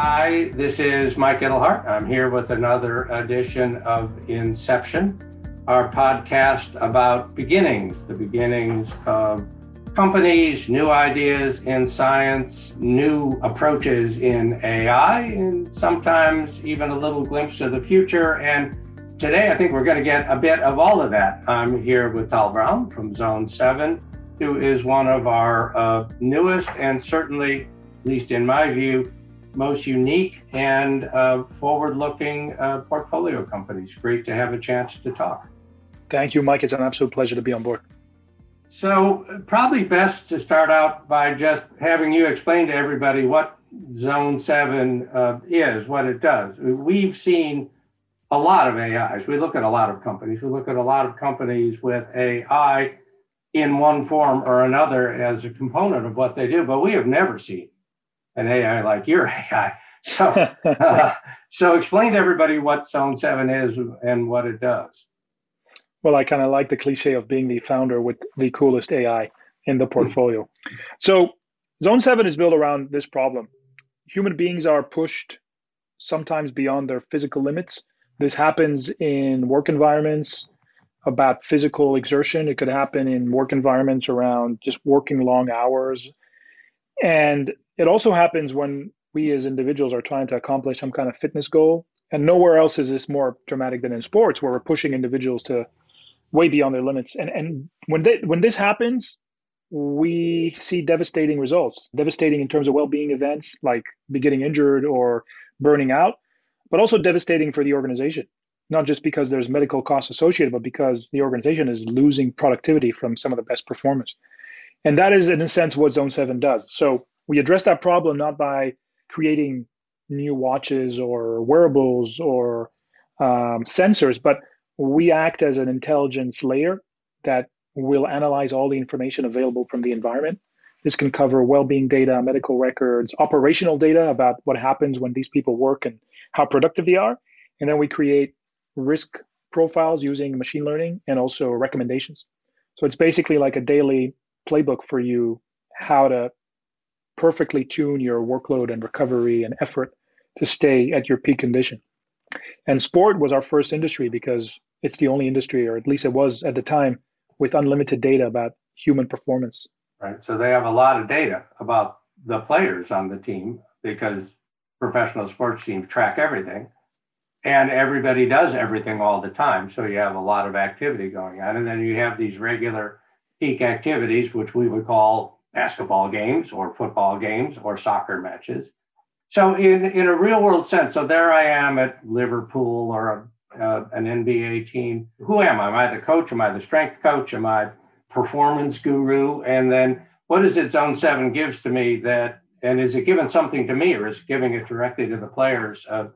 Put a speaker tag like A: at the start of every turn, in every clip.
A: Hi, this is Mike Edelhart. I'm here with another edition of Inception, our podcast about beginnings, the beginnings of companies, new ideas in science, new approaches in AI, and sometimes even a little glimpse of the future. And today, I think we're going to get a bit of all of that. I'm here with Tal Brown from Zone 7, who is one of our uh, newest and certainly, at least in my view, most unique and uh, forward looking uh, portfolio companies. Great to have a chance to talk.
B: Thank you, Mike. It's an absolute pleasure to be on board.
A: So, probably best to start out by just having you explain to everybody what Zone 7 uh, is, what it does. We've seen a lot of AIs. We look at a lot of companies. We look at a lot of companies with AI in one form or another as a component of what they do, but we have never seen an AI like your AI. So, uh, so explain to everybody what Zone Seven is and what it does.
B: Well, I kind of like the cliche of being the founder with the coolest AI in the portfolio. so, Zone Seven is built around this problem. Human beings are pushed sometimes beyond their physical limits. This happens in work environments about physical exertion. It could happen in work environments around just working long hours. And it also happens when we as individuals are trying to accomplish some kind of fitness goal. And nowhere else is this more dramatic than in sports, where we're pushing individuals to way beyond their limits. And and when they, when this happens, we see devastating results, devastating in terms of well-being events like getting injured or burning out, but also devastating for the organization. Not just because there's medical costs associated, but because the organization is losing productivity from some of the best performers. And that is, in a sense, what Zone 7 does. So we address that problem not by creating new watches or wearables or um, sensors, but we act as an intelligence layer that will analyze all the information available from the environment. This can cover well-being data, medical records, operational data about what happens when these people work and how productive they are. And then we create risk profiles using machine learning and also recommendations. So it's basically like a daily playbook for you how to perfectly tune your workload and recovery and effort to stay at your peak condition. And sport was our first industry because it's the only industry, or at least it was at the time, with unlimited data about human performance.
A: Right. So they have a lot of data about the players on the team because professional sports teams track everything and everybody does everything all the time. So you have a lot of activity going on. And then you have these regular peak activities, which we would call basketball games or football games or soccer matches. So in, in a real world sense, so there I am at Liverpool or a, uh, an NBA team. Who am I? Am I the coach? Am I the strength coach? Am I performance guru? And then what is it Zone 7 gives to me that, and is it giving something to me or is it giving it directly to the players uh,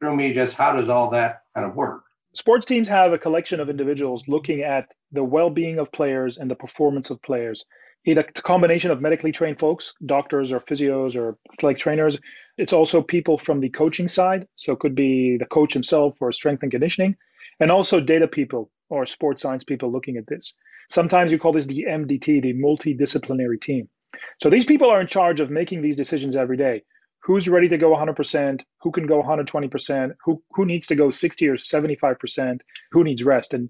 A: through me? Just how does all that kind of work?
B: Sports teams have a collection of individuals looking at the well being of players and the performance of players it's a combination of medically trained folks, doctors or physios or like trainers. It's also people from the coaching side. So it could be the coach himself or strength and conditioning, and also data people or sports science people looking at this. Sometimes you call this the MDT, the multidisciplinary team. So these people are in charge of making these decisions every day. Who's ready to go 100%? Who can go 120%? Who, who needs to go 60 or 75%? Who needs rest? And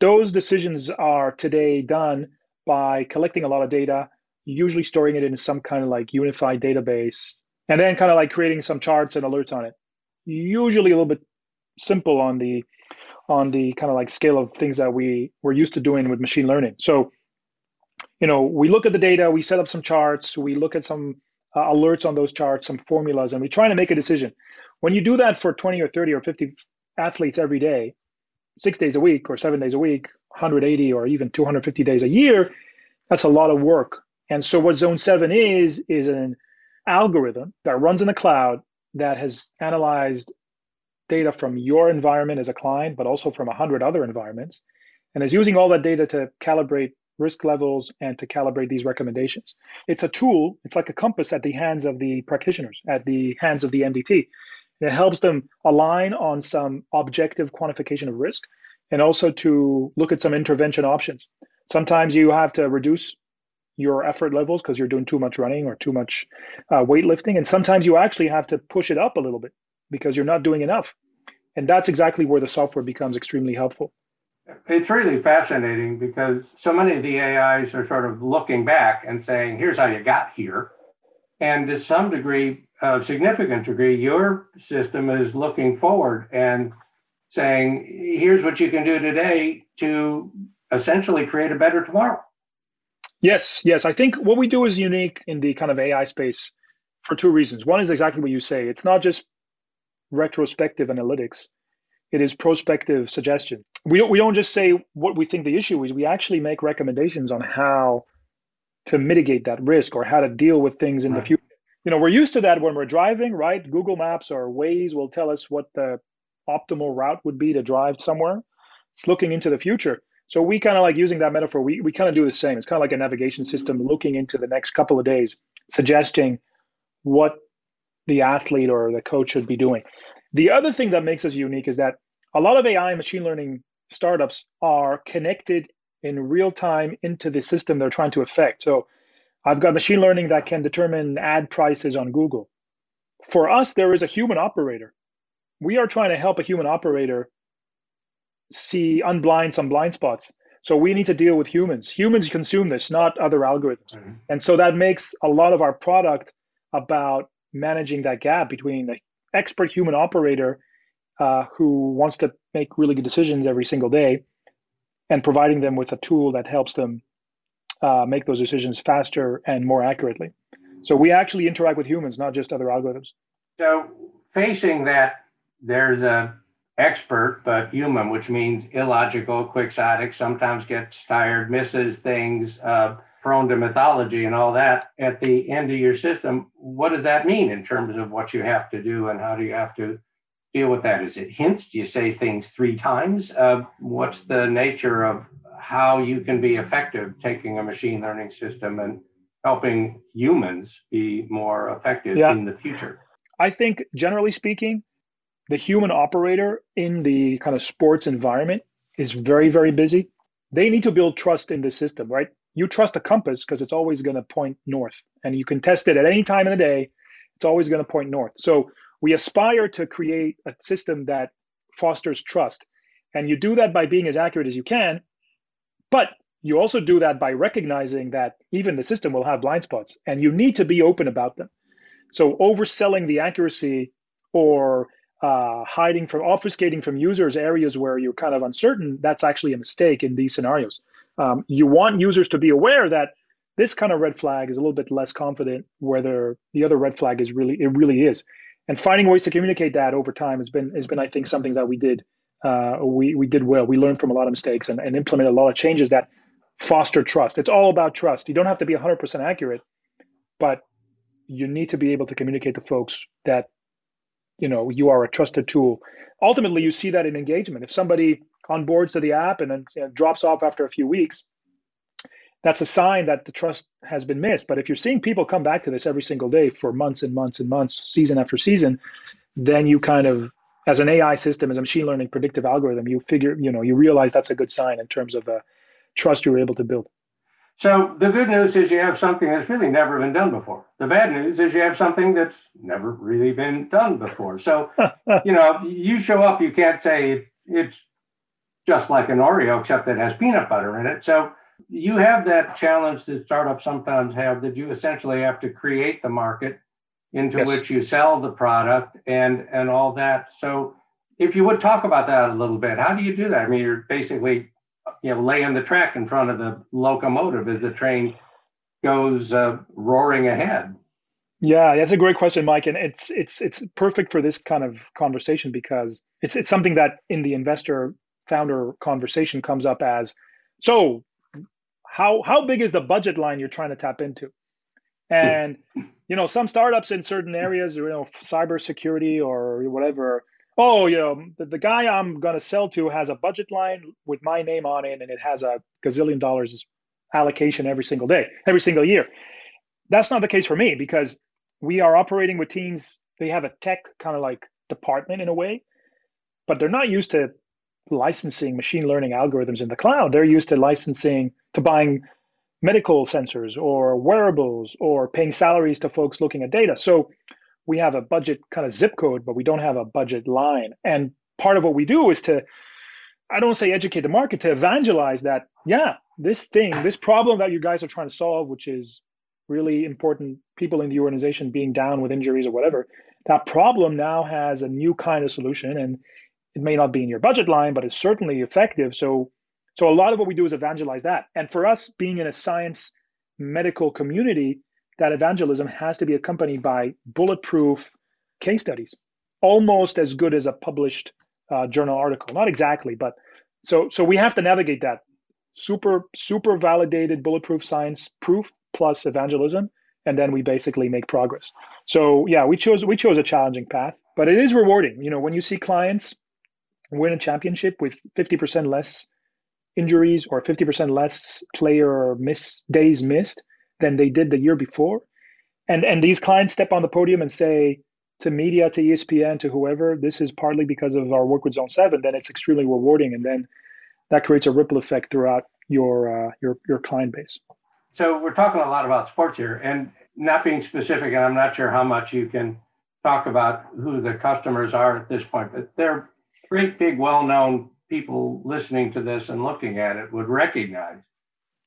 B: those decisions are today done by collecting a lot of data, usually storing it in some kind of like unified database, and then kind of like creating some charts and alerts on it. Usually a little bit simple on the on the kind of like scale of things that we we're used to doing with machine learning. So, you know, we look at the data, we set up some charts, we look at some uh, alerts on those charts, some formulas, and we try to make a decision. When you do that for 20 or 30 or 50 athletes every day, six days a week or seven days a week, 180 or even 250 days a year, that's a lot of work. And so what Zone 7 is, is an algorithm that runs in the cloud that has analyzed data from your environment as a client, but also from 100 other environments, and is using all that data to calibrate risk levels and to calibrate these recommendations. It's a tool, it's like a compass at the hands of the practitioners, at the hands of the MDT. It helps them align on some objective quantification of risk and also to look at some intervention options. Sometimes you have to reduce your effort levels because you're doing too much running or too much uh, weightlifting. And sometimes you actually have to push it up a little bit because you're not doing enough. And that's exactly where the software becomes extremely helpful.
A: It's really fascinating because so many of the AIs are sort of looking back and saying, here's how you got here. And to some degree, a significant degree, your system is looking forward and saying, here's what you can do today to essentially create a better tomorrow.
B: Yes, yes. I think what we do is unique in the kind of AI space for two reasons. One is exactly what you say. It's not just retrospective analytics. It is prospective suggestion. We don't, we don't just say what we think the issue is. We actually make recommendations on how to mitigate that risk or how to deal with things in right. the future. You know, we're used to that when we're driving, right? Google Maps or Waze will tell us what the optimal route would be to drive somewhere. It's looking into the future. So we kind of like using that metaphor, we, we kind of do the same. It's kind of like a navigation system looking into the next couple of days, suggesting what the athlete or the coach should be doing. The other thing that makes us unique is that a lot of AI and machine learning startups are connected in real time into the system they're trying to affect. So I've got machine learning that can determine ad prices on Google. For us, there is a human operator. We are trying to help a human operator see unblind some blind spots. So we need to deal with humans. Humans consume this, not other algorithms. Mm-hmm. And so that makes a lot of our product about managing that gap between the expert human operator uh, who wants to make really good decisions every single day and providing them with a tool that helps them uh, make those decisions faster and more accurately. So we actually interact with humans, not just other algorithms.
A: So facing that, there's a expert but human, which means illogical, quixotic, sometimes gets tired, misses things. Uh, prone to mythology and all that at the end of your system, what does that mean in terms of what you have to do and how do you have to deal with that? Is it hints? Do you say things three times? Uh, what's the nature of how you can be effective taking a machine learning system and helping humans be more effective yeah. in the future?
B: I think, generally speaking, the human operator in the kind of sports environment is very, very busy. They need to build trust in the system, right? you trust a compass because it's always going to point north and you can test it at any time in the day it's always going to point north so we aspire to create a system that fosters trust. And you do that by being as accurate as you can but you also do that by recognizing that even the system will have blind spots and you need to be open about them. So overselling the accuracy or uh, hiding from obfuscating from users areas where you're kind of uncertain that's actually a mistake in these scenarios. Um, you want users to be aware that this kind of red flag is a little bit less confident whether the other red flag is really it really is and finding ways to communicate that over time has been has been i think something that we did uh, we we did well. We learned from a lot of mistakes and, and implemented a lot of changes that foster trust. It's all about trust. You don't have to be 100% accurate but you need to be able to communicate to folks that you know you are a trusted tool. Ultimately you see that in engagement. If somebody onboards to the app and then you know, drops off after a few weeks that's a sign that the trust has been missed but if you're seeing people come back to this every single day for months and months and months season after season then you kind of as an ai system as a machine learning predictive algorithm you figure you know you realize that's a good sign in terms of uh, trust you were able to build
A: so the good news is you have something that's really never been done before. The bad news is you have something that's never really been done before. So, you know, you show up, you can't say it's just like an Oreo, except that it has peanut butter in it. So you have that challenge that startups sometimes have that you essentially have to create the market into yes. which you sell the product and and all that. So if you would talk about that a little bit, how do you do that? I mean, you're basically you know laying the track in front of the locomotive as the train goes uh, roaring ahead.
B: Yeah, that's a great question, Mike, and it's it's it's perfect for this kind of conversation because it's it's something that in the investor founder conversation comes up as so how how big is the budget line you're trying to tap into? And you know some startups in certain areas you know cybersecurity or whatever oh you know the, the guy i'm going to sell to has a budget line with my name on it and it has a gazillion dollars allocation every single day every single year. That's not the case for me because we are operating with teams they have a tech kind of like department in a way but they're not used to licensing machine learning algorithms in the cloud. They're used to licensing to buying medical sensors or wearables or paying salaries to folks looking at data. So we have a budget kind of zip code, but we don't have a budget line. And part of what we do is to, I don't say educate the market, to evangelize that, yeah, this thing, this problem that you guys are trying to solve, which is really important people in the organization being down with injuries or whatever, that problem now has a new kind of solution. And it may not be in your budget line, but it's certainly effective. So so a lot of what we do is evangelize that. And for us being in a science medical community, that evangelism has to be accompanied by bulletproof case studies, almost as good as a published uh, journal article. Not exactly, but so so we have to navigate that super super validated bulletproof science proof plus evangelism, and then we basically make progress. So yeah, we chose we chose a challenging path, but it is rewarding. You know, when you see clients win a championship with 50% less injuries or 50% less player miss days missed than they did the year before. And and these clients step on the podium and say to media to espn to whoever this is partly because of our work with zone 7 then it's extremely rewarding. And then that creates a ripple effect throughout your uh, your your client base.
A: So we're talking a lot about sports here and not being specific and i'm not sure how much you can talk about who the customers are at this point but they're great big well-known people listening to this and looking at it would recognize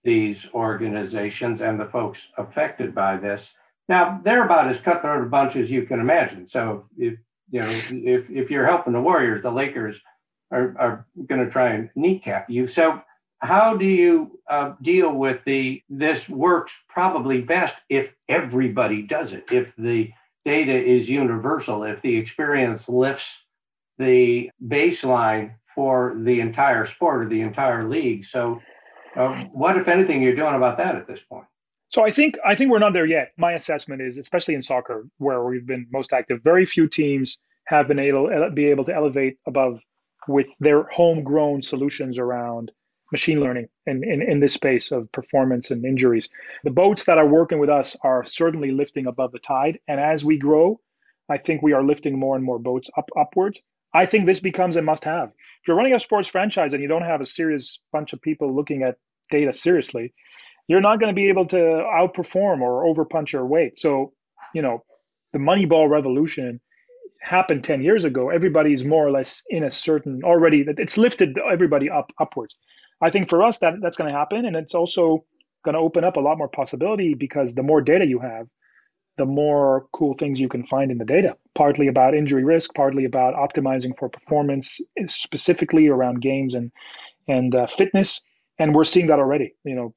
A: these organizations and the folks affected by this. Now they're about as cutthroat a bunch as you can imagine. So if you know if if you're helping the Warriors, the Lakers are are going to try and kneecap you. So how do you uh, deal with the this works probably best if everybody does it if the data is universal if the experience lifts the baseline for the entire sport or the entire league. So, uh, what, if anything, you're doing about that at this point?
B: So I think I think we're not there yet. My assessment is, especially in soccer, where we've been most active, very few teams have been able be able to elevate above with their homegrown solutions around machine learning in, in, in this space of performance and injuries. The boats that are working with us are certainly lifting above the tide. And as we grow, I think we are lifting more and more boats up upwards. I think this becomes a must have. If you're running a sports franchise and you don't have a serious bunch of people looking at data seriously, you're not going to be able to outperform or overpunch your weight. So, you know, the Moneyball revolution happened 10 years ago. Everybody's more or less in a certain already, it's lifted everybody up upwards. I think for us, that that's going to happen. And it's also going to open up a lot more possibility because the more data you have, the more cool things you can find in the data, partly about injury risk, partly about optimizing for performance, specifically around games and and uh, fitness. And we're seeing that already. You know,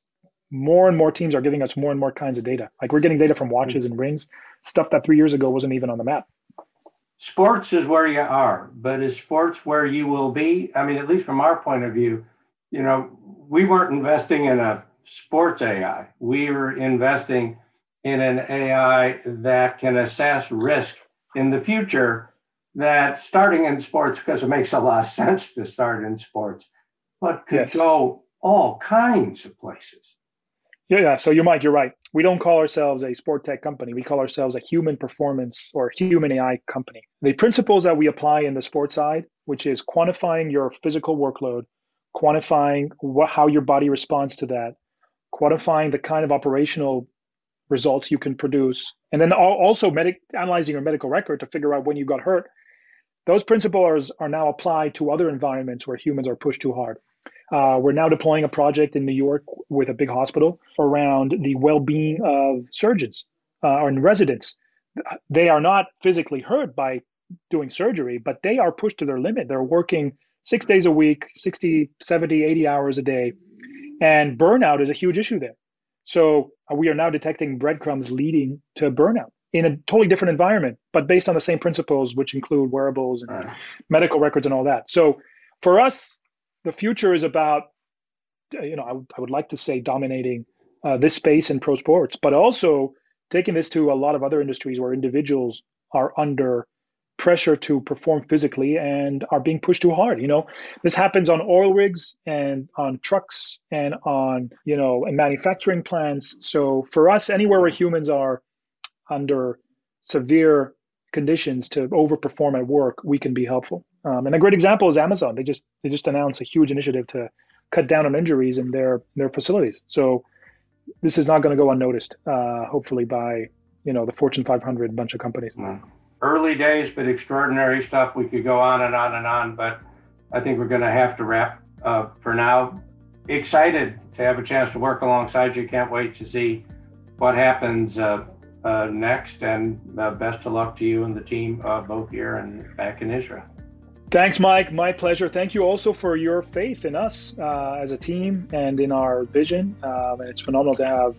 B: more and more teams are giving us more and more kinds of data. Like we're getting data from watches and rings, stuff that three years ago wasn't even on the map.
A: Sports is where you are, but is sports where you will be? I mean, at least from our point of view, you know, we weren't investing in a sports AI. We were investing in an AI that can assess risk in the future that starting in sports, because it makes a lot of sense to start in sports, but could yes. go all kinds of places.
B: Yeah, yeah. So you're Mike, you're right. We don't call ourselves a sport tech company. We call ourselves a human performance or human AI company. The principles that we apply in the sports side, which is quantifying your physical workload, quantifying what, how your body responds to that, quantifying the kind of operational results you can produce, and then also medic, analyzing your medical record to figure out when you got hurt. Those principles are now applied to other environments where humans are pushed too hard. Uh, we're now deploying a project in New York with a big hospital around the well-being of surgeons uh, or residents. They are not physically hurt by doing surgery, but they are pushed to their limit. They're working six days a week, 60, 70, 80 hours a day. And burnout is a huge issue there. So uh, we are now detecting breadcrumbs leading to burnout in a totally different environment, but based on the same principles, which include wearables and right. medical records and all that. So for us, the future is about, uh, you know, I would like to say dominating uh, this space in pro sports, but also taking this to a lot of other industries where individuals are under pressure to perform physically and are being pushed too hard. You know, this happens on oil rigs and on trucks and on, you know, in manufacturing plants. So for us, anywhere where humans are under severe conditions to overperform at work, we can be helpful. Um, and a great example is Amazon. They just they just announced a huge initiative to cut down on injuries in their their facilities. So this is not going to go unnoticed. Uh, hopefully, by you know the Fortune 500 bunch of companies.
A: Early days, but extraordinary stuff. We could go on and on and on, but I think we're going to have to wrap uh, for now. Excited to have a chance to work alongside you. Can't wait to see what happens uh, uh, next, and uh, best of luck to you and the team, uh, both here and back in Israel.
B: Thanks, Mike. My pleasure. Thank you also for your faith in us uh, as a team and in our vision. Um, it's phenomenal to have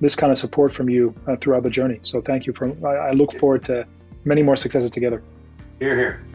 B: this kind of support from you uh, throughout the journey. So thank you. For I, I look forward to many more successes together.
A: Hear, hear.